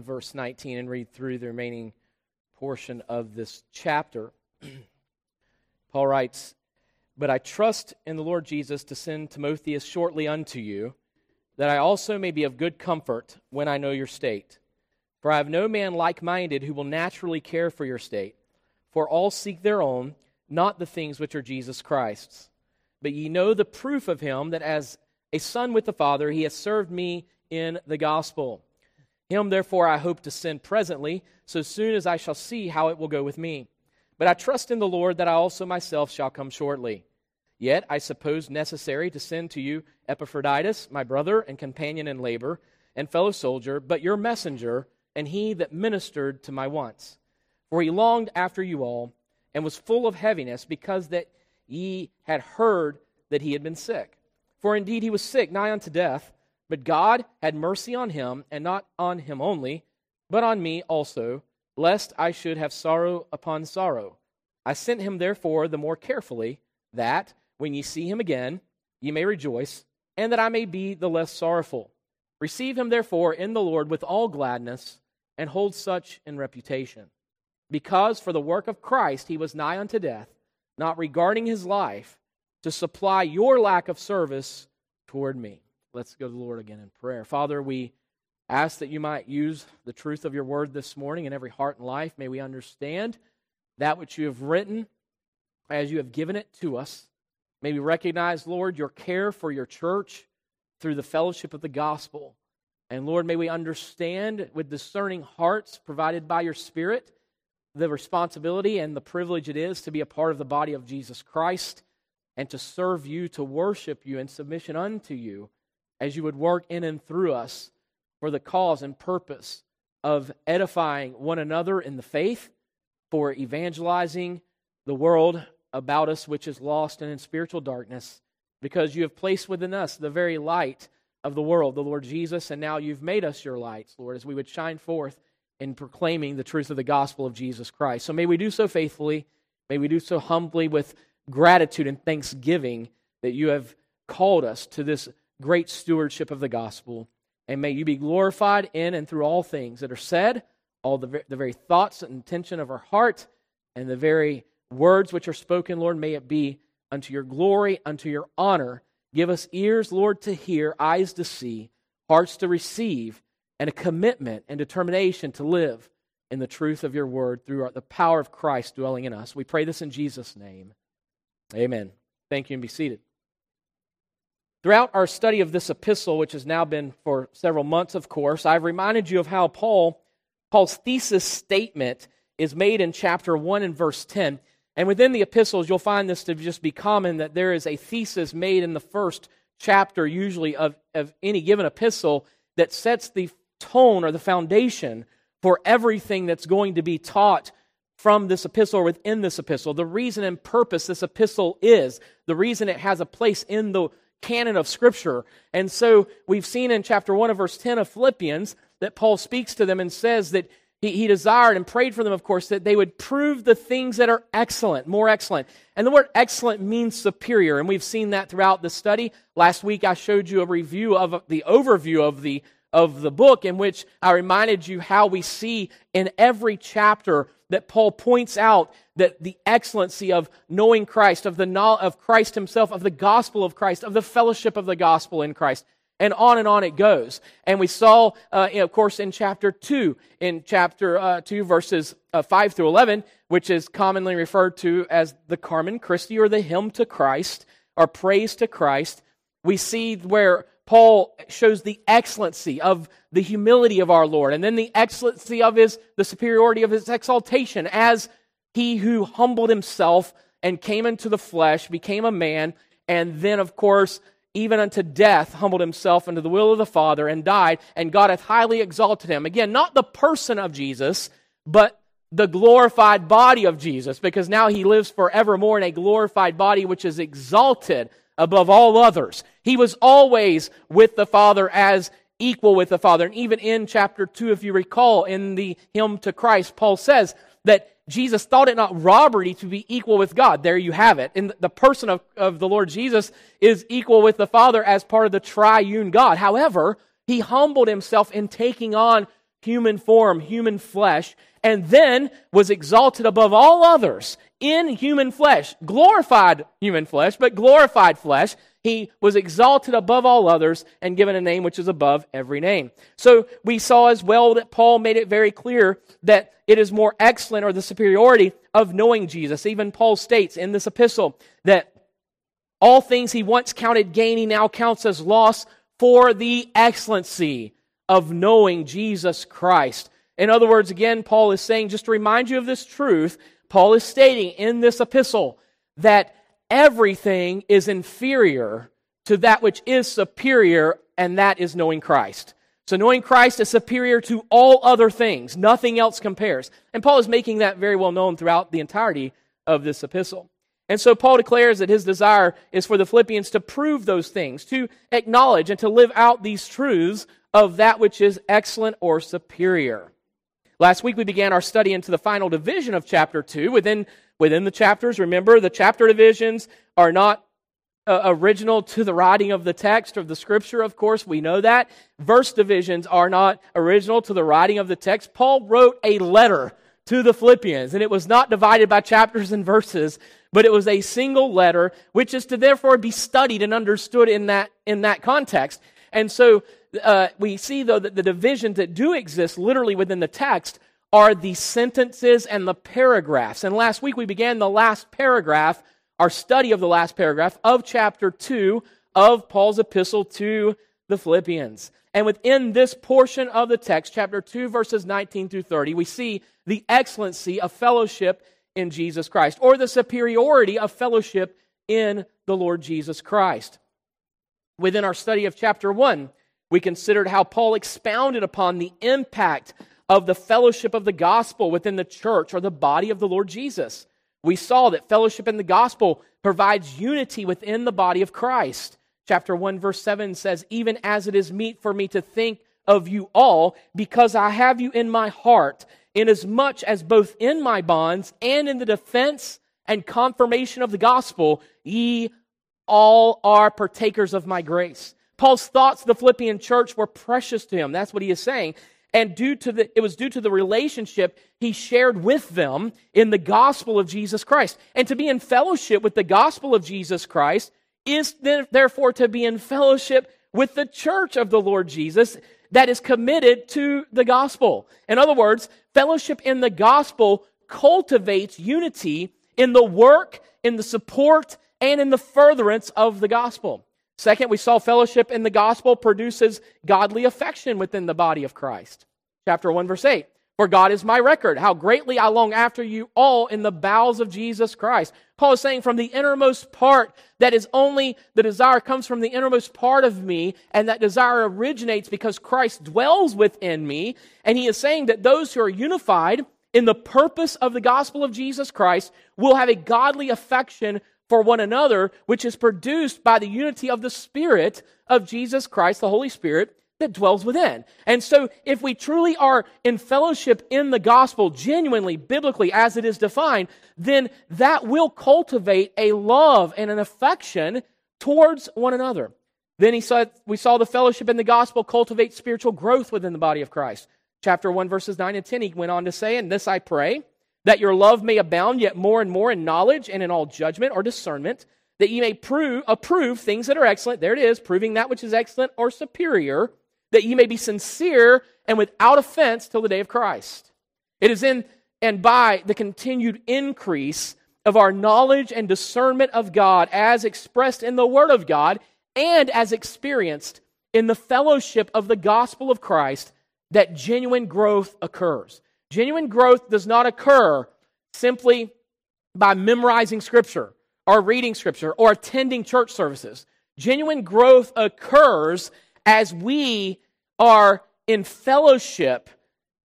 verse 19 and read through the remaining portion of this chapter. Paul writes, But I trust in the Lord Jesus to send Timotheus shortly unto you, that I also may be of good comfort when I know your state. For I have no man like minded who will naturally care for your state. For all seek their own, not the things which are Jesus Christ's. But ye know the proof of him that as a son with the Father, he has served me in the gospel. Him, therefore, I hope to send presently, so soon as I shall see how it will go with me. But I trust in the Lord that I also myself shall come shortly. Yet I suppose necessary to send to you Epaphroditus, my brother and companion in labor, and fellow soldier, but your messenger, and he that ministered to my wants. For he longed after you all, and was full of heaviness, because that ye had heard that he had been sick. For indeed he was sick, nigh unto death. But God had mercy on him, and not on him only, but on me also, lest I should have sorrow upon sorrow. I sent him therefore the more carefully, that, when ye see him again, ye may rejoice, and that I may be the less sorrowful. Receive him therefore in the Lord with all gladness, and hold such in reputation. Because for the work of Christ he was nigh unto death, not regarding his life, to supply your lack of service toward me. Let's go to the Lord again in prayer. Father, we ask that you might use the truth of your word this morning in every heart and life. May we understand that which you have written as you have given it to us. May we recognize, Lord, your care for your church through the fellowship of the gospel. And Lord, may we understand with discerning hearts provided by your Spirit the responsibility and the privilege it is to be a part of the body of Jesus Christ and to serve you, to worship you in submission unto you as you would work in and through us for the cause and purpose of edifying one another in the faith, for evangelizing the world about us which is lost and in spiritual darkness, because you have placed within us the very light of the world, the Lord Jesus, and now you've made us your lights, Lord, as we would shine forth in proclaiming the truth of the gospel of Jesus Christ. So may we do so faithfully, may we do so humbly with gratitude and thanksgiving that you have called us to this great stewardship of the gospel. And may you be glorified in and through all things that are said, all the, the very thoughts and intention of our heart, and the very words which are spoken, Lord, may it be unto your glory, unto your honor. Give us ears, Lord, to hear, eyes to see, hearts to receive, and a commitment and determination to live in the truth of your word through the power of Christ dwelling in us. We pray this in Jesus' name. Amen. Thank you and be seated. Throughout our study of this epistle, which has now been for several months, of course, I've reminded you of how Paul, Paul's thesis statement is made in chapter 1 and verse 10. And within the epistles, you'll find this to just be common that there is a thesis made in the first chapter, usually, of, of any given epistle that sets the tone or the foundation for everything that's going to be taught from this epistle or within this epistle. The reason and purpose this epistle is, the reason it has a place in the canon of Scripture. And so we've seen in chapter 1 of verse 10 of Philippians that Paul speaks to them and says that he, he desired and prayed for them, of course, that they would prove the things that are excellent, more excellent. And the word excellent means superior, and we've seen that throughout the study. Last week I showed you a review of the overview of the of the book in which I reminded you how we see in every chapter that Paul points out that the excellency of knowing Christ, of the of Christ himself, of the gospel of Christ, of the fellowship of the gospel in Christ. And on and on it goes. And we saw, uh, of course, in chapter 2, in chapter uh, 2, verses uh, 5 through 11, which is commonly referred to as the Carmen Christi or the hymn to Christ, or praise to Christ, we see where Paul shows the excellency of the humility of our Lord, and then the excellency of his, the superiority of his exaltation as he who humbled himself and came into the flesh, became a man, and then, of course, even unto death, humbled himself unto the will of the Father and died, and God hath highly exalted him. Again, not the person of Jesus, but the glorified body of Jesus, because now he lives forevermore in a glorified body which is exalted above all others. He was always with the Father as equal with the Father. And even in chapter 2, if you recall, in the hymn to Christ, Paul says that Jesus thought it not robbery to be equal with God. There you have it. And the person of, of the Lord Jesus is equal with the Father as part of the triune God. However, he humbled himself in taking on human form, human flesh, and then was exalted above all others in human flesh, glorified human flesh, but glorified flesh. He was exalted above all others and given a name which is above every name. So we saw as well that Paul made it very clear that it is more excellent or the superiority of knowing Jesus. Even Paul states in this epistle that all things he once counted gain, he now counts as loss for the excellency of knowing Jesus Christ. In other words, again, Paul is saying, just to remind you of this truth, Paul is stating in this epistle that everything is inferior to that which is superior, and that is knowing Christ. So, knowing Christ is superior to all other things. Nothing else compares. And Paul is making that very well known throughout the entirety of this epistle. And so, Paul declares that his desire is for the Philippians to prove those things, to acknowledge and to live out these truths of that which is excellent or superior. Last week we began our study into the final division of chapter 2. Within, within the chapters, remember, the chapter divisions are not uh, original to the writing of the text of the scripture, of course, we know that. Verse divisions are not original to the writing of the text. Paul wrote a letter to the Philippians, and it was not divided by chapters and verses, but it was a single letter, which is to therefore be studied and understood in that, in that context. And so uh, we see, though, that the divisions that do exist literally within the text are the sentences and the paragraphs. And last week we began the last paragraph, our study of the last paragraph of chapter 2 of Paul's epistle to the Philippians. And within this portion of the text, chapter 2, verses 19 through 30, we see the excellency of fellowship in Jesus Christ, or the superiority of fellowship in the Lord Jesus Christ. Within our study of chapter 1, we considered how Paul expounded upon the impact of the fellowship of the gospel within the church or the body of the Lord Jesus. We saw that fellowship in the gospel provides unity within the body of Christ. Chapter 1, verse 7 says, Even as it is meet for me to think of you all, because I have you in my heart, inasmuch as both in my bonds and in the defense and confirmation of the gospel, ye all are partakers of my grace. Paul's thoughts the Philippian church were precious to him. That's what he is saying. And due to the, it was due to the relationship he shared with them in the gospel of Jesus Christ. And to be in fellowship with the gospel of Jesus Christ is therefore to be in fellowship with the church of the Lord Jesus that is committed to the gospel. In other words, fellowship in the gospel cultivates unity in the work, in the support, and in the furtherance of the gospel. Second, we saw fellowship in the gospel produces godly affection within the body of Christ. Chapter 1, verse 8. For God is my record, how greatly I long after you all in the bowels of Jesus Christ. Paul is saying from the innermost part, that is only the desire comes from the innermost part of me, and that desire originates because Christ dwells within me. And he is saying that those who are unified in the purpose of the gospel of Jesus Christ will have a godly affection for one another, which is produced by the unity of the Spirit of Jesus Christ, the Holy Spirit, that dwells within. And so, if we truly are in fellowship in the gospel, genuinely, biblically, as it is defined, then that will cultivate a love and an affection towards one another. Then he said, we saw the fellowship in the gospel cultivate spiritual growth within the body of Christ. Chapter 1, verses 9 and 10, he went on to say, And this I pray, that your love may abound yet more and more in knowledge and in all judgment or discernment, that ye may prove, approve things that are excellent. There it is, proving that which is excellent or superior, that ye may be sincere and without offense till the day of Christ. It is in and by the continued increase of our knowledge and discernment of God as expressed in the Word of God and as experienced in the fellowship of the gospel of Christ that genuine growth occurs. Genuine growth does not occur simply by memorizing Scripture or reading Scripture or attending church services. Genuine growth occurs as we are in fellowship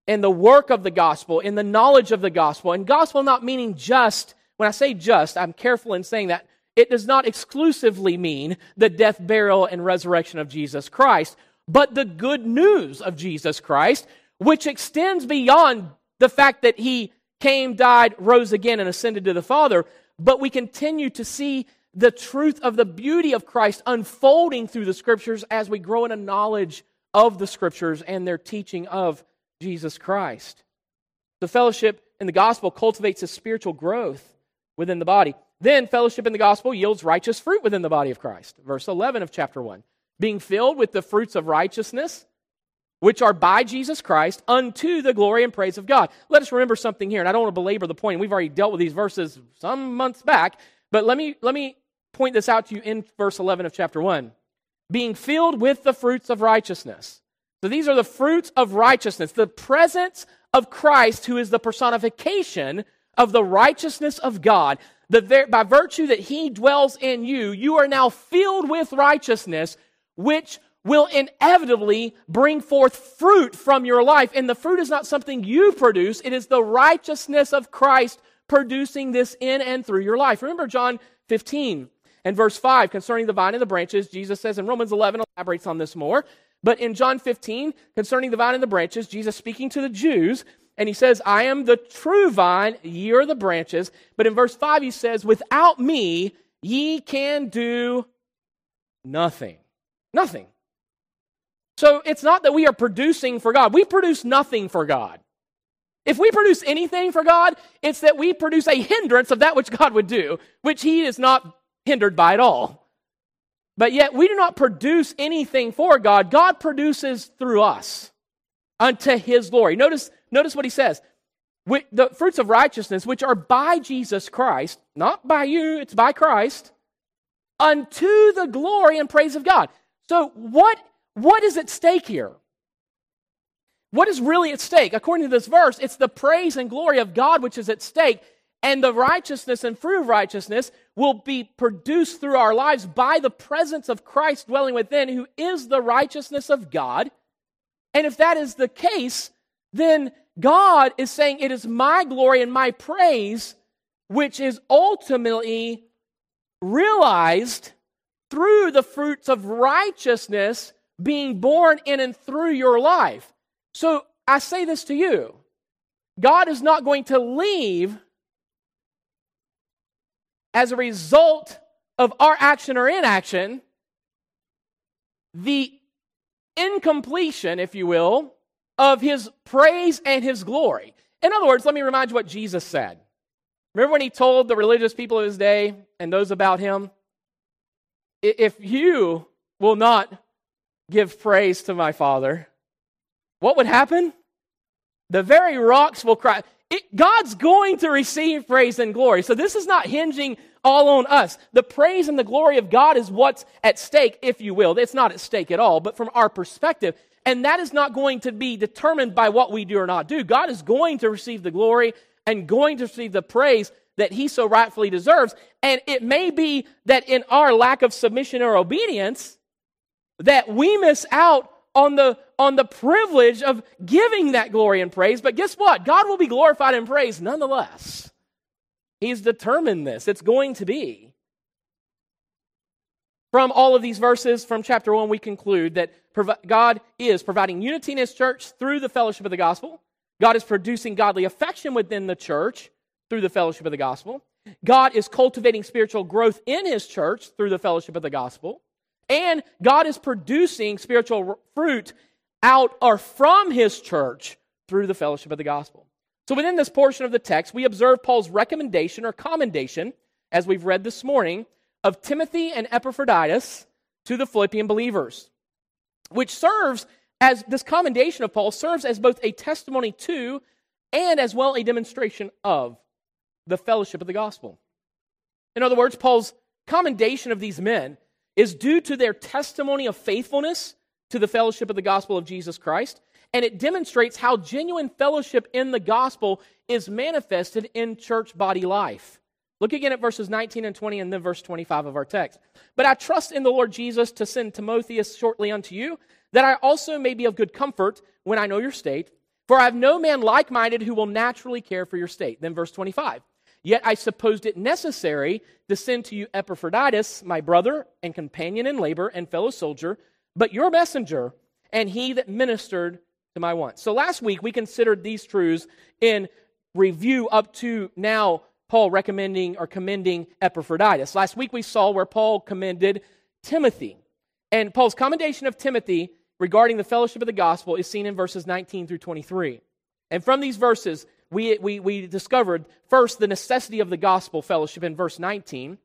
in the work of the gospel, in the knowledge of the gospel. And gospel not meaning just, when I say just, I'm careful in saying that, it does not exclusively mean the death, burial, and resurrection of Jesus Christ, but the good news of Jesus Christ, which extends beyond the fact that he came, died, rose again, and ascended to the Father, but we continue to see the truth of the beauty of Christ unfolding through the Scriptures as we grow in a knowledge of the Scriptures and their teaching of Jesus Christ. The fellowship in the gospel cultivates a spiritual growth within the body. Then fellowship in the gospel yields righteous fruit within the body of Christ. Verse 11 of chapter 1. Being filled with the fruits of righteousness, which are by Jesus Christ, unto the glory and praise of God. Let us remember something here, and I don't want to belabor the point. We've already dealt with these verses some months back, but let me, let me point this out to you in verse 11 of chapter 1. Being filled with the fruits of righteousness. So these are the fruits of righteousness, the presence of Christ, who is the personification of the righteousness of God. The, by virtue that he dwells in you, you are now filled with righteousness, which will inevitably bring forth fruit from your life. And the fruit is not something you produce, it is the righteousness of Christ producing this in and through your life. Remember John 15 and verse 5 concerning the vine and the branches. Jesus says in Romans 11, elaborates on this more. But in John 15, concerning the vine and the branches, Jesus speaking to the Jews, and he says, I am the true vine, ye are the branches. But in verse 5, he says, Without me, ye can do nothing. Nothing. So it's not that we are producing for God. We produce nothing for God. If we produce anything for God, it's that we produce a hindrance of that which God would do, which He is not hindered by at all. But yet we do not produce anything for God. God produces through us unto His glory. Notice, notice what He says. The fruits of righteousness, which are by Jesus Christ, not by you, it's by Christ, unto the glory and praise of God. So, what what is at stake here? What is really at stake? According to this verse, it's the praise and glory of God which is at stake, and the righteousness and fruit of righteousness will be produced through our lives by the presence of Christ dwelling within, who is the righteousness of God. And if that is the case, then God is saying, It is my glory and my praise which is ultimately realized through the fruits of righteousness being born in and through your life. So I say this to you God is not going to leave as a result of our action or inaction the incompletion, if you will, of his praise and his glory. In other words, let me remind you what Jesus said. Remember when he told the religious people of his day and those about him, if you will not give praise to my Father, what would happen? The very rocks will cry. It, God's going to receive praise and glory. So this is not hinging all on us. The praise and the glory of God is what's at stake, if you will. It's not at stake at all, but from our perspective. And that is not going to be determined by what we do or not do. God is going to receive the glory and going to receive the praise that he so rightfully deserves. And it may be that in our lack of submission or obedience, that we miss out on the, on the privilege of giving that glory and praise. But guess what? God will be glorified and praised nonetheless. He's determined this. It's going to be. From all of these verses from chapter 1, we conclude that God is providing unity in His church through the fellowship of the gospel. God is producing godly affection within the church through the fellowship of the gospel. God is cultivating spiritual growth in His church through the fellowship of the gospel. And God is producing spiritual fruit out or from his church through the fellowship of the gospel. So within this portion of the text, we observe Paul's recommendation or commendation, as we've read this morning, of Timothy and Epaphroditus to the Philippian believers, which serves as this commendation of Paul serves as both a testimony to and as well a demonstration of the fellowship of the gospel. In other words, Paul's commendation of these men is due to their testimony of faithfulness to the fellowship of the gospel of Jesus Christ, and it demonstrates how genuine fellowship in the gospel is manifested in church body life. Look again at verses 19 and 20 and then verse 25 of our text. But I trust in the Lord Jesus to send Timotheus shortly unto you, that I also may be of good comfort when I know your state. For I have no man like minded who will naturally care for your state. Then verse 25. Yet I supposed it necessary to send to you Epaphroditus, my brother and companion in labor and fellow soldier, but your messenger, and he that ministered to my wants. So last week we considered these truths in review up to now Paul recommending or commending Epaphroditus. Last week we saw where Paul commended Timothy. And Paul's commendation of Timothy regarding the fellowship of the gospel is seen in verses 19 through 23. And from these verses, we, we, we discovered first the necessity of the gospel fellowship in verse 19,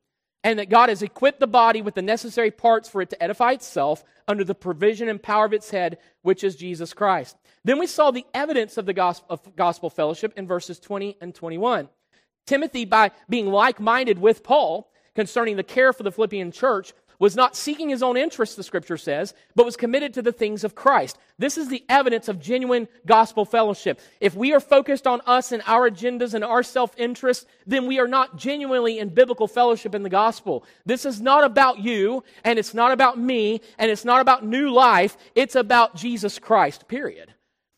and that God has equipped the body with the necessary parts for it to edify itself under the provision and power of its head, which is Jesus Christ. Then we saw the evidence of the gospel, of gospel fellowship in verses 20 and 21. Timothy, by being like minded with Paul concerning the care for the Philippian church, was not seeking his own interests, the scripture says, but was committed to the things of Christ. This is the evidence of genuine gospel fellowship. If we are focused on us and our agendas and our self interest, then we are not genuinely in biblical fellowship in the gospel. This is not about you, and it's not about me, and it's not about new life. It's about Jesus Christ, period.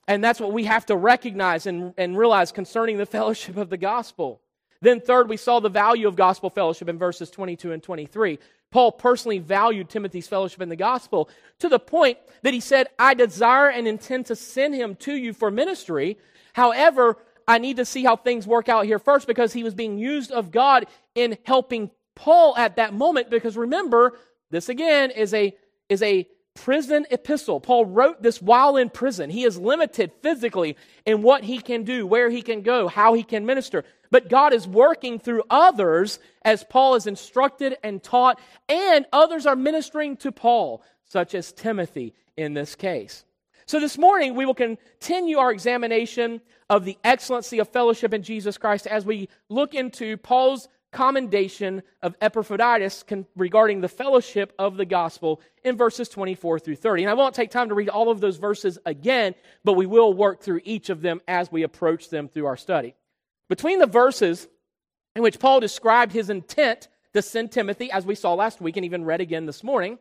And that's what we have to recognize and, and realize concerning the fellowship of the gospel. Then, third, we saw the value of gospel fellowship in verses 22 and 23. Paul personally valued Timothy's fellowship in the gospel to the point that he said, I desire and intend to send him to you for ministry. However, I need to see how things work out here first because he was being used of God in helping Paul at that moment. Because remember, this again is a, is a prison epistle. Paul wrote this while in prison. He is limited physically in what he can do, where he can go, how he can minister. But God is working through others as Paul is instructed and taught, and others are ministering to Paul, such as Timothy in this case. So this morning, we will continue our examination of the excellency of fellowship in Jesus Christ as we look into Paul's commendation of Epaphroditus regarding the fellowship of the gospel in verses 24 through 30. And I won't take time to read all of those verses again, but we will work through each of them as we approach them through our study. Between the verses in which Paul described his intent to send Timothy, as we saw last week and even read again this morning,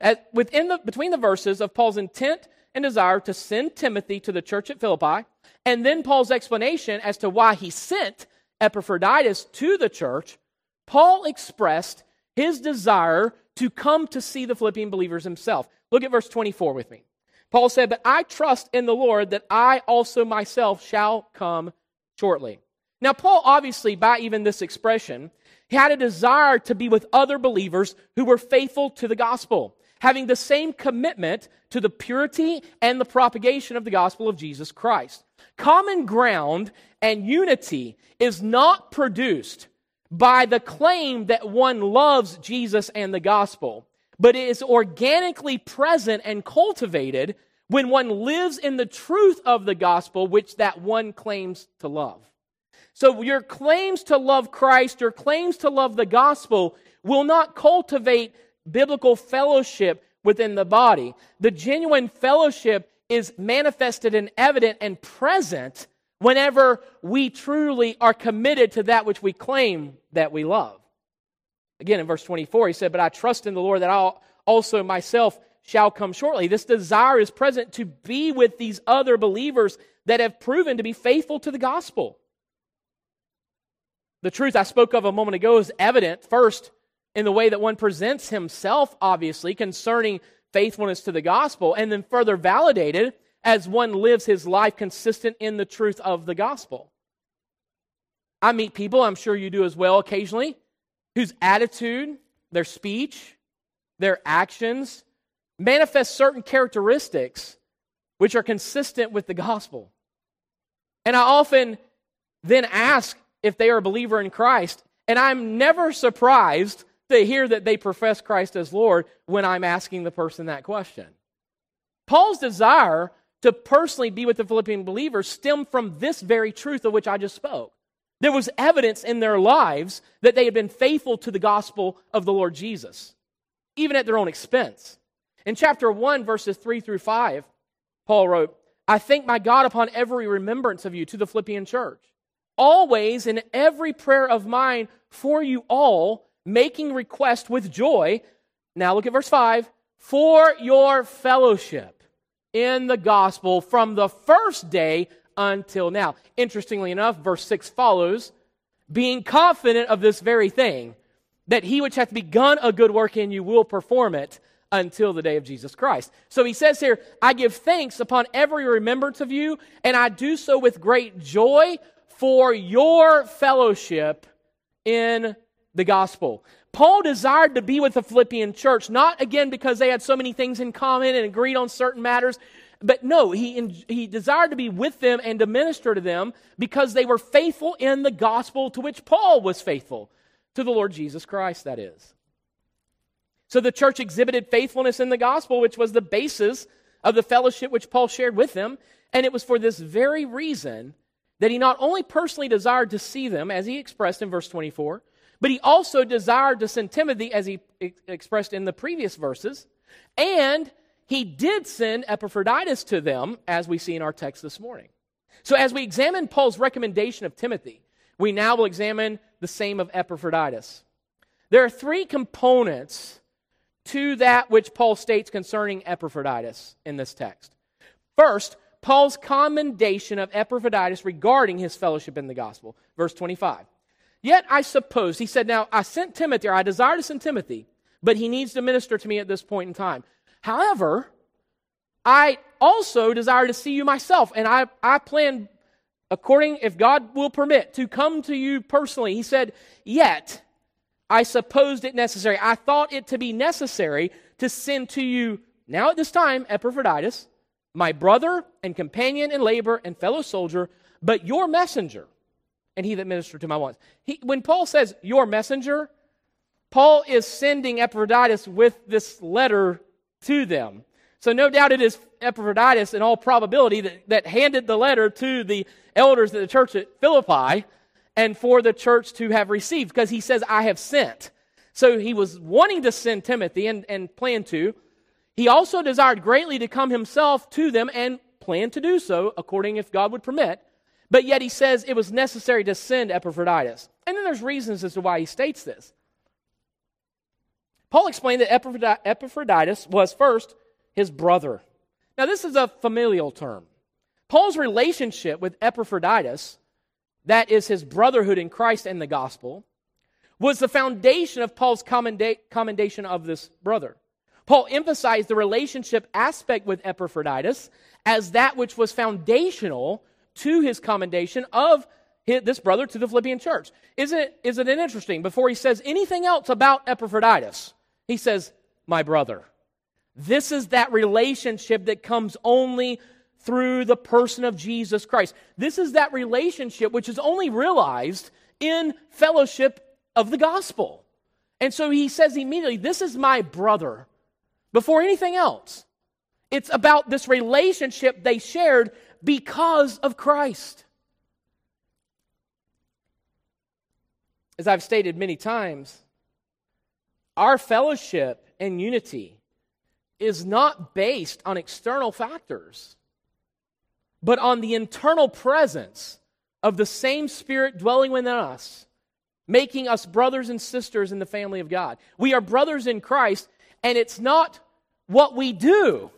at, within the, between the verses of Paul's intent and desire to send Timothy to the church at Philippi, and then Paul's explanation as to why he sent Epaphroditus to the church, Paul expressed his desire to come to see the Philippian believers himself. Look at verse 24 with me. Paul said, But I trust in the Lord that I also myself shall come shortly. Now, Paul obviously, by even this expression, he had a desire to be with other believers who were faithful to the gospel, having the same commitment to the purity and the propagation of the gospel of Jesus Christ. Common ground and unity is not produced by the claim that one loves Jesus and the gospel, but it is organically present and cultivated when one lives in the truth of the gospel which that one claims to love. So your claims to love Christ, your claims to love the gospel will not cultivate biblical fellowship within the body. The genuine fellowship is manifested and evident and present whenever we truly are committed to that which we claim that we love. Again, in verse 24, he said, But I trust in the Lord that I also myself shall come shortly. This desire is present to be with these other believers that have proven to be faithful to the gospel. The truth I spoke of a moment ago is evident first in the way that one presents himself, obviously, concerning faithfulness to the gospel, and then further validated as one lives his life consistent in the truth of the gospel. I meet people, I'm sure you do as well occasionally, whose attitude, their speech, their actions manifest certain characteristics which are consistent with the gospel. And I often then ask if they are a believer in Christ, and I'm never surprised to hear that they profess Christ as Lord when I'm asking the person that question. Paul's desire to personally be with the Philippian believers stemmed from this very truth of which I just spoke. There was evidence in their lives that they had been faithful to the gospel of the Lord Jesus, even at their own expense. In chapter 1, verses 3 through 5, Paul wrote, I thank my God upon every remembrance of you to the Philippian church, always in every prayer of mine for you all, making request with joy. Now look at verse 5 for your fellowship in the gospel from the first day until now. Interestingly enough, verse 6 follows, being confident of this very thing, that he which hath begun a good work in you will perform it until the day of Jesus Christ. So he says here, I give thanks upon every remembrance of you, and I do so with great joy for your fellowship in the gospel. Paul desired to be with the Philippian church, not again because they had so many things in common and agreed on certain matters, but no, he, he desired to be with them and to minister to them because they were faithful in the gospel to which Paul was faithful, to the Lord Jesus Christ, that is. So the church exhibited faithfulness in the gospel, which was the basis of the fellowship which Paul shared with them. And it was for this very reason that he not only personally desired to see them, as he expressed in verse 24, but he also desired to send Timothy, as he expressed in the previous verses, and he did send Epaphroditus to them, as we see in our text this morning. So, as we examine Paul's recommendation of Timothy, we now will examine the same of Epaphroditus. There are three components to that which Paul states concerning Epaphroditus in this text. First, Paul's commendation of Epaphroditus regarding his fellowship in the gospel. Verse 25. Yet I suppose, he said, Now I sent Timothy, or I desire to send Timothy, but he needs to minister to me at this point in time. However, I also desire to see you myself, and I, I plan, according, if God will permit, to come to you personally. He said, Yet I supposed it necessary. I thought it to be necessary to send to you now at this time Epaphroditus, my brother and companion in labor and fellow soldier, but your messenger and he that ministered to my wants. He, when Paul says your messenger, Paul is sending Epaphroditus with this letter to them. So no doubt it is Epaphroditus, in all probability, that, that handed the letter to the elders of the church at Philippi and for the church to have received because he says, I have sent. So he was wanting to send Timothy and, and planned to. He also desired greatly to come himself to them and planned to do so, according if God would permit. But yet he says it was necessary to send Epaphroditus. And then there's reasons as to why he states this. Paul explained that Epaphroditus was first his brother. Now, this is a familial term. Paul's relationship with Epaphroditus that is his brotherhood in Christ and the gospel, was the foundation of Paul's commendation of this brother. Paul emphasized the relationship aspect with Epaphroditus as that which was foundational to his commendation of this brother to the Philippian church. Isn't it, isn't it interesting? Before he says anything else about Epaphroditus, he says, My brother. This is that relationship that comes only through the person of Jesus Christ. This is that relationship which is only realized in fellowship of the gospel. And so he says immediately, This is my brother, before anything else. It's about this relationship they shared because of Christ. As I've stated many times, our fellowship and unity is not based on external factors but on the internal presence of the same Spirit dwelling within us, making us brothers and sisters in the family of God. We are brothers in Christ, and it's not what we do,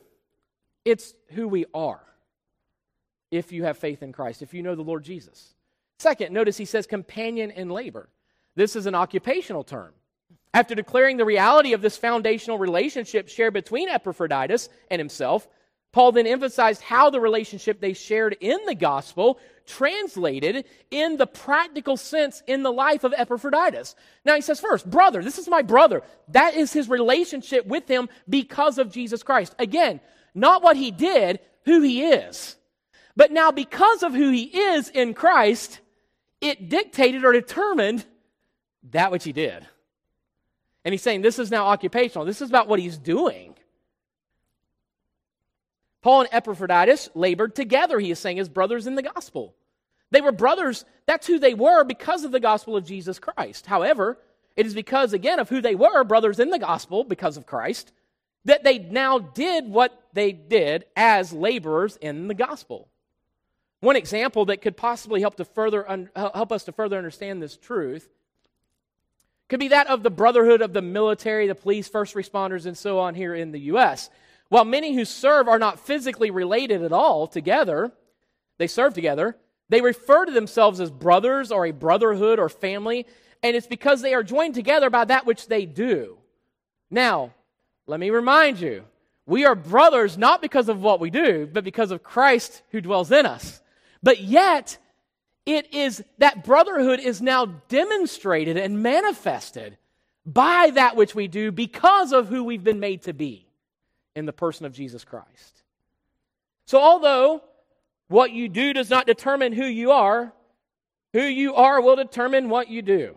it's who we are if you have faith in Christ, if you know the Lord Jesus. Second, notice he says companion in labor. This is an occupational term. After declaring the reality of this foundational relationship shared between Epaphroditus and himself, Paul then emphasized how the relationship they shared in the gospel translated in the practical sense in the life of Epaphroditus. Now he says, first, brother, this is my brother. That is his relationship with him because of Jesus Christ. Again, not what he did, who he is. But now, because of who he is in Christ, it dictated or determined that which he did. And he's saying this is now occupational. This is about what he's doing. Paul and Epaphroditus labored together, he is saying, as brothers in the gospel. They were brothers, that's who they were because of the gospel of Jesus Christ. However, it is because, again, of who they were, brothers in the gospel, because of Christ, that they now did what they did as laborers in the gospel. One example that could possibly help to further un- help us to further understand this truth could be that of the brotherhood of the military, the police, first responders, and so on here in the U.S. While many who serve are not physically related at all together, they serve together, they refer to themselves as brothers or a brotherhood or family, and it's because they are joined together by that which they do. Now, let me remind you, we are brothers not because of what we do, but because of Christ who dwells in us. But yet, it is that brotherhood is now demonstrated and manifested by that which we do because of who we've been made to be in the person of Jesus Christ. So, although what you do does not determine who you are, who you are will determine what you do.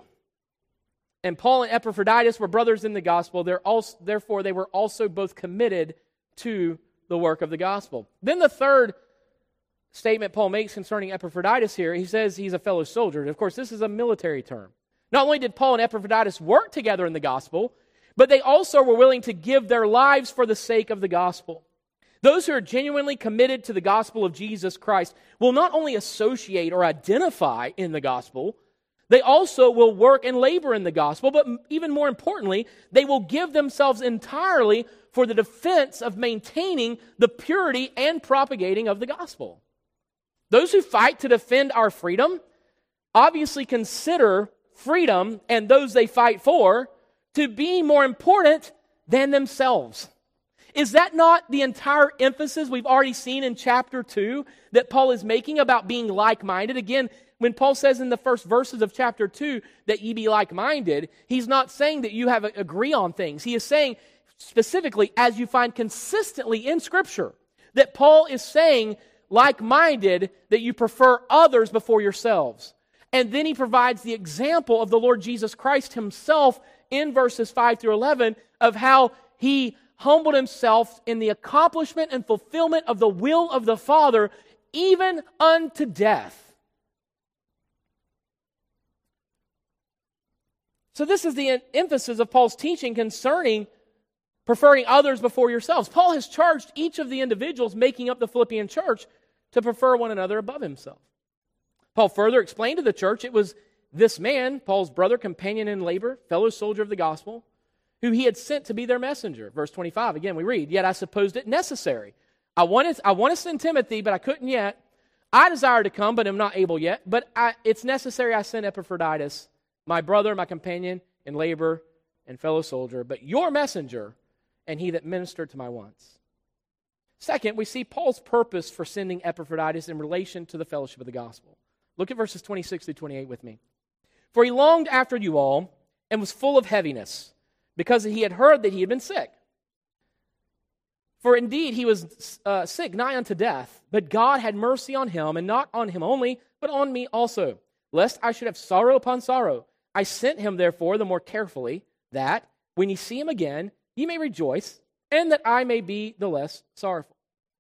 And Paul and Epaphroditus were brothers in the gospel. Also, therefore, they were also both committed to the work of the gospel. Then the third statement Paul makes concerning Epaphroditus here, he says he's a fellow soldier. Of course, this is a military term. Not only did Paul and Epaphroditus work together in the gospel, but they also were willing to give their lives for the sake of the gospel. Those who are genuinely committed to the gospel of Jesus Christ will not only associate or identify in the gospel, they also will work and labor in the gospel, but even more importantly, they will give themselves entirely for the defense of maintaining the purity and propagating of the gospel. Those who fight to defend our freedom obviously consider freedom and those they fight for to be more important than themselves. Is that not the entire emphasis we've already seen in chapter 2 that Paul is making about being like minded? Again, when Paul says in the first verses of chapter 2 that ye be like minded, he's not saying that you have to agree on things. He is saying specifically, as you find consistently in Scripture, that Paul is saying, like minded, that you prefer others before yourselves. And then he provides the example of the Lord Jesus Christ himself in verses 5 through 11 of how he humbled himself in the accomplishment and fulfillment of the will of the Father, even unto death. So, this is the emphasis of Paul's teaching concerning preferring others before yourselves. Paul has charged each of the individuals making up the Philippian church to prefer one another above himself. Paul further explained to the church it was this man, Paul's brother, companion in labor, fellow soldier of the gospel, who he had sent to be their messenger. Verse 25, again, we read, Yet I supposed it necessary. I wanted, I want to send Timothy, but I couldn't yet. I desire to come, but am not able yet. But I, it's necessary I send Epaphroditus, my brother, my companion in labor, and fellow soldier, but your messenger, and he that ministered to my wants. Second, we see Paul's purpose for sending Epaphroditus in relation to the fellowship of the gospel. Look at verses 26 through 28 with me. For he longed after you all and was full of heaviness because he had heard that he had been sick. For indeed he was uh, sick, nigh unto death, but God had mercy on him, and not on him only, but on me also, lest I should have sorrow upon sorrow. I sent him, therefore, the more carefully, that when ye see him again, ye may rejoice, and that I may be the less sorrowful.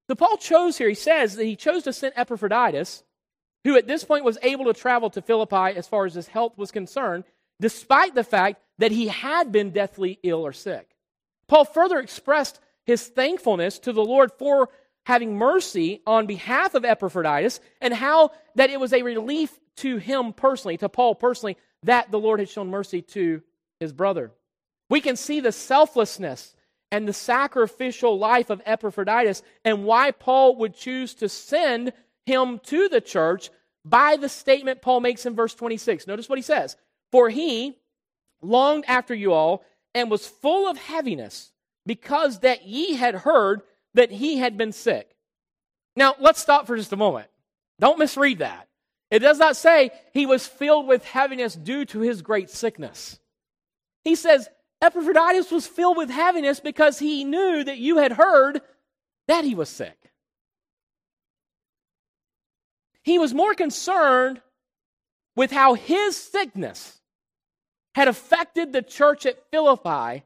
So Paul chose here, he says that he chose to send Epaphroditus, who at this point was able to travel to Philippi as far as his health was concerned, despite the fact that he had been deathly ill or sick. Paul further expressed his thankfulness to the Lord for having mercy on behalf of Epaphroditus and how that it was a relief to him personally, to Paul personally, that the Lord had shown mercy to his brother. We can see the selflessness and the sacrificial life of Epaphroditus and why Paul would choose to send him to the church by the statement Paul makes in verse 26. Notice what he says For he, longed after you all and was full of heaviness because that ye had heard that he had been sick. Now, let's stop for just a moment. Don't misread that. It does not say he was filled with heaviness due to his great sickness. He says Epaphroditus was filled with heaviness because he knew that you had heard that he was sick. He was more concerned with how his sickness had affected the church at Philippi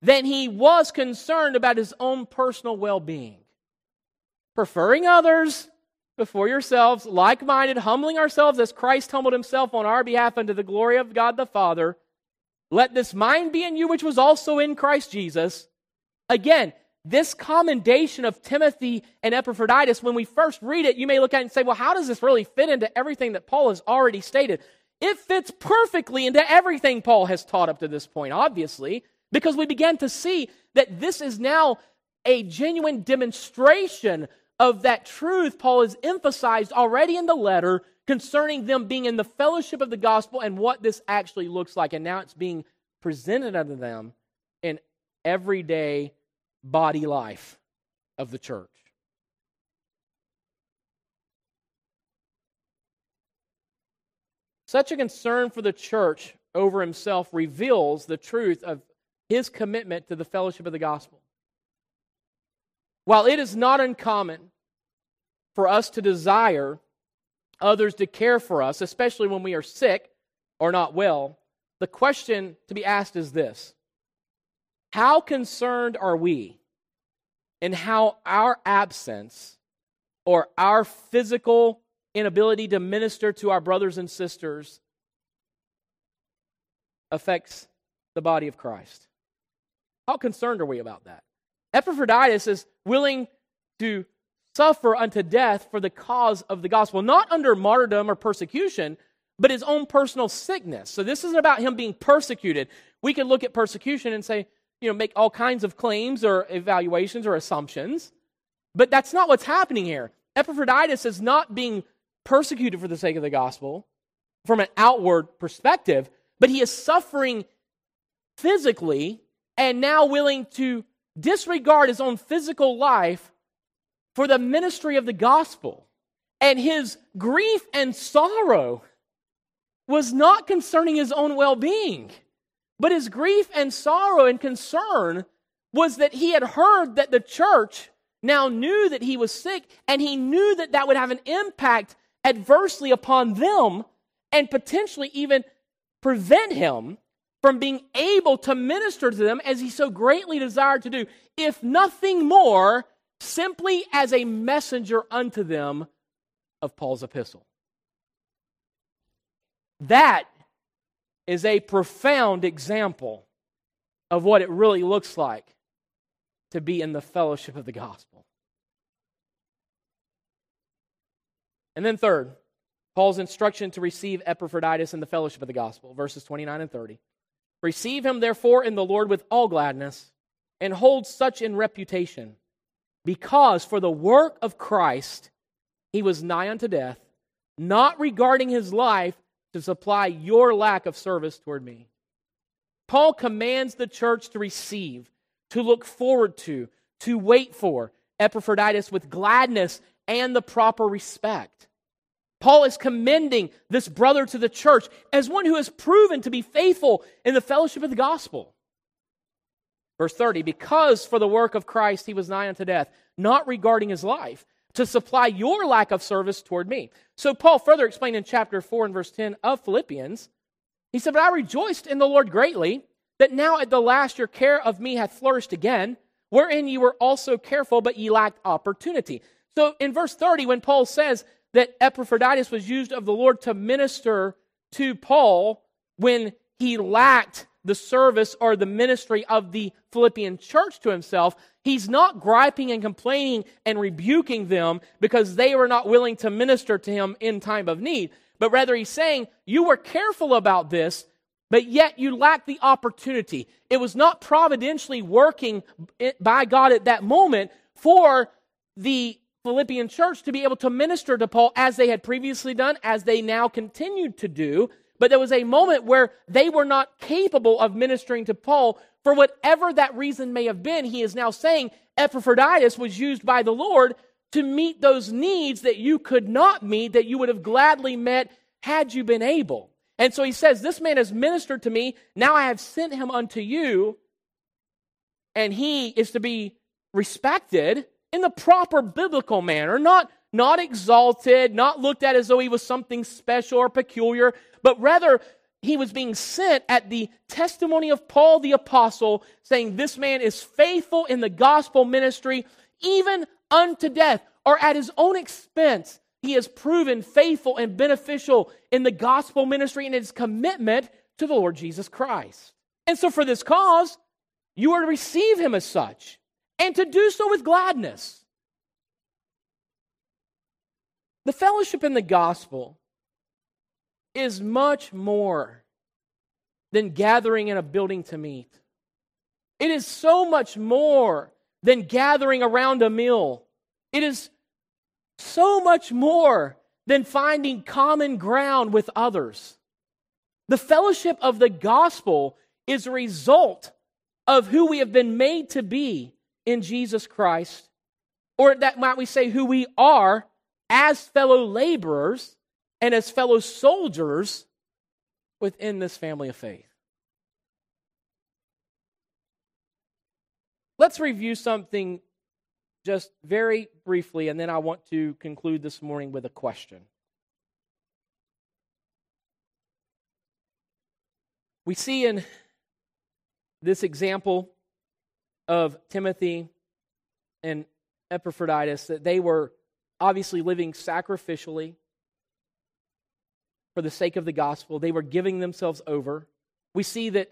than he was concerned about his own personal well being. Preferring others before yourselves, like minded, humbling ourselves as Christ humbled himself on our behalf unto the glory of God the Father. Let this mind be in you, which was also in Christ Jesus. Again, this commendation of Timothy and Epaphroditus, when we first read it, you may look at it and say, well, how does this really fit into everything that Paul has already stated? It fits perfectly into everything Paul has taught up to this point, obviously, because we began to see that this is now a genuine demonstration of that truth Paul has emphasized already in the letter concerning them being in the fellowship of the gospel and what this actually looks like. And now it's being presented unto them in everyday body life of the church. Such a concern for the church over himself reveals the truth of his commitment to the fellowship of the gospel. While it is not uncommon for us to desire others to care for us, especially when we are sick or not well, the question to be asked is this How concerned are we in how our absence or our physical inability to minister to our brothers and sisters affects the body of Christ? How concerned are we about that? Epaphroditus is willing to suffer unto death for the cause of the gospel, not under martyrdom or persecution, but his own personal sickness. So this isn't about him being persecuted. We can look at persecution and say, you know, make all kinds of claims or evaluations or assumptions, but that's not what's happening here. Epaphroditus is not being persecuted for the sake of the gospel from an outward perspective, but he is suffering physically and now willing to disregard his own physical life for the ministry of the gospel. And his grief and sorrow was not concerning his own well being, but his grief and sorrow and concern was that he had heard that the church now knew that he was sick, and he knew that that would have an impact adversely upon them and potentially even prevent him from being able to minister to them as he so greatly desired to do, if nothing more, simply as a messenger unto them of Paul's epistle. That is a profound example of what it really looks like to be in the fellowship of the gospel. And then, third, Paul's instruction to receive Epaphroditus in the fellowship of the gospel, verses 29 and 30. Receive him, therefore, in the Lord with all gladness, and hold such in reputation, because for the work of Christ he was nigh unto death, not regarding his life to supply your lack of service toward me. Paul commands the church to receive, to look forward to, to wait for Epaphroditus with gladness and the proper respect. Paul is commending this brother to the church as one who has proven to be faithful in the fellowship of the gospel. Verse 30 Because for the work of Christ he was nigh unto death, not regarding his life, to supply your lack of service toward me. So Paul further explained in chapter 4 and verse 10 of Philippians, he said, But I rejoiced in the Lord greatly that now at the last your care of me hath flourished again, wherein you were also careful, but ye lacked opportunity. So in verse 30, when Paul says that Epaphroditus was used of the Lord to minister to Paul when he lacked the service or the ministry of the Philippian church to himself, he's not griping and complaining and rebuking them because they were not willing to minister to him in time of need. But rather, he's saying, You were careful about this, but yet you lacked the opportunity. It was not providentially working by God at that moment for the Philippian church to be able to minister to Paul as they had previously done, as they now continued to do. But there was a moment where they were not capable of ministering to Paul for whatever that reason may have been. He is now saying Epaphroditus was used by the Lord to meet those needs that you could not meet, that you would have gladly met had you been able. And so he says, This man has ministered to me. Now I have sent him unto you. And he is to be respected in the proper biblical manner, not, not exalted, not looked at as though he was something special or peculiar, but rather he was being sent at the testimony of Paul the apostle, saying, This man is faithful in the gospel ministry, even unto death, or at his own expense. He has proven faithful and beneficial in the gospel ministry and his commitment to the Lord Jesus Christ. And so, for this cause, you are to receive him as such and to do so with gladness. The fellowship in the gospel is much more than gathering in a building to meet. It is so much more than gathering around a meal. It is so much more than finding common ground with others. The fellowship of the gospel is a result of who we have been made to be in Jesus Christ, or that might we say who we are as fellow laborers and as fellow soldiers within this family of faith. Let's review something just very briefly, and then I want to conclude this morning with a question. We see in this example of Timothy and Epaphroditus that they were obviously living sacrificially for the sake of the gospel. They were giving themselves over. We see that,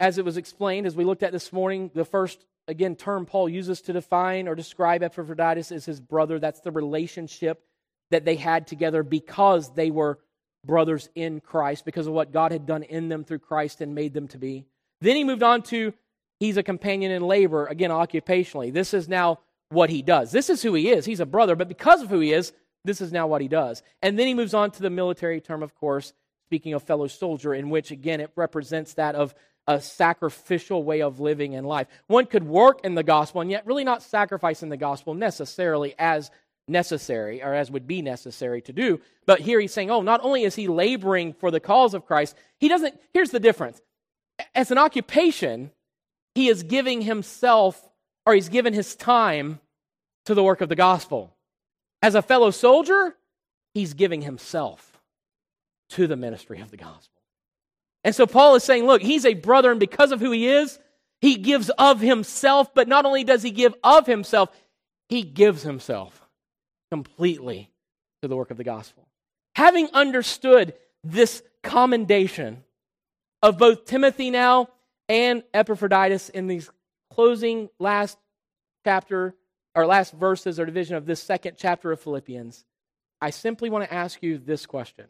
as it was explained, as we looked at this morning, the first, again, term Paul uses to define or describe Epaphroditus is his brother. That's the relationship that they had together because they were brothers in Christ, because of what God had done in them through Christ and made them to be. Then he moved on to he's a companion in labor, again, occupationally. This is now what he does. This is who he is. He's a brother, but because of who he is, this is now what he does. And then he moves on to the military term, of course, speaking of fellow soldier, in which, again, it represents that of a sacrificial way of living in life. One could work in the gospel and yet really not sacrifice in the gospel necessarily as necessary or as would be necessary to do. But here he's saying, oh, not only is he laboring for the cause of Christ, he doesn't, here's the difference. As an occupation, he is giving himself or he's given his time to the work of the gospel. As a fellow soldier, he's giving himself to the ministry of the gospel. And so Paul is saying, look, he's a brother, and because of who he is, he gives of himself, but not only does he give of himself, he gives himself completely to the work of the gospel. Having understood this commendation of both Timothy now and Epaphroditus in these closing last chapter or last verses or division of this second chapter of Philippians, I simply want to ask you this question.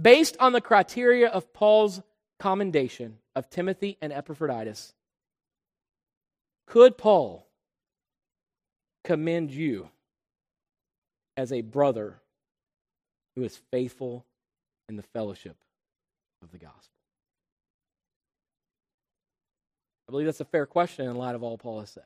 Based on the criteria of Paul's commendation of Timothy and Epaphroditus, could Paul commend you as a brother who is faithful in the fellowship of the gospel? I believe that's a fair question in light of all Paul has said.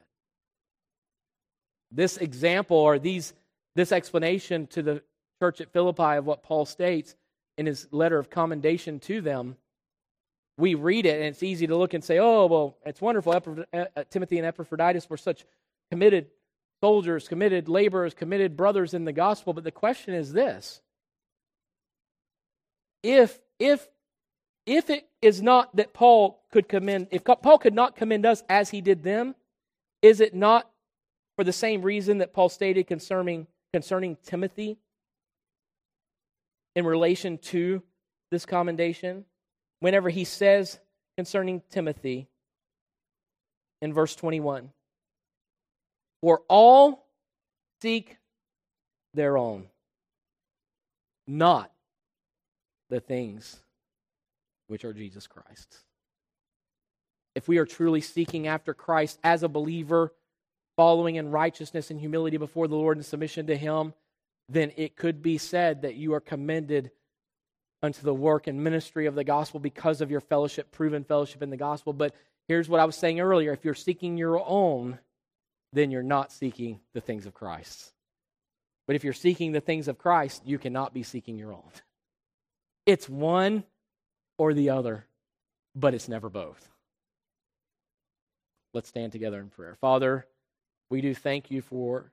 This example or these this explanation to the church at Philippi of what Paul states in his letter of commendation to them, we read it and it's easy to look and say, "Oh, well, it's wonderful. Uh, uh, Timothy and Epaphroditus were such committed soldiers, committed laborers, committed brothers in the gospel." But the question is this: if if if it is not that Paul could commend, if Paul could not commend us as he did them, is it not for the same reason that Paul stated concerning, concerning Timothy in relation to this commendation? Whenever he says concerning Timothy in verse 21, for all seek their own, not the things which are Jesus Christ. If we are truly seeking after Christ as a believer, following in righteousness and humility before the Lord and submission to Him, then it could be said that you are commended unto the work and ministry of the gospel because of your fellowship, proven fellowship in the gospel. But here's what I was saying earlier if you're seeking your own, then you're not seeking the things of Christ. But if you're seeking the things of Christ, you cannot be seeking your own. It's one or the other, but it's never both. Let's stand together in prayer. Father, we do thank you for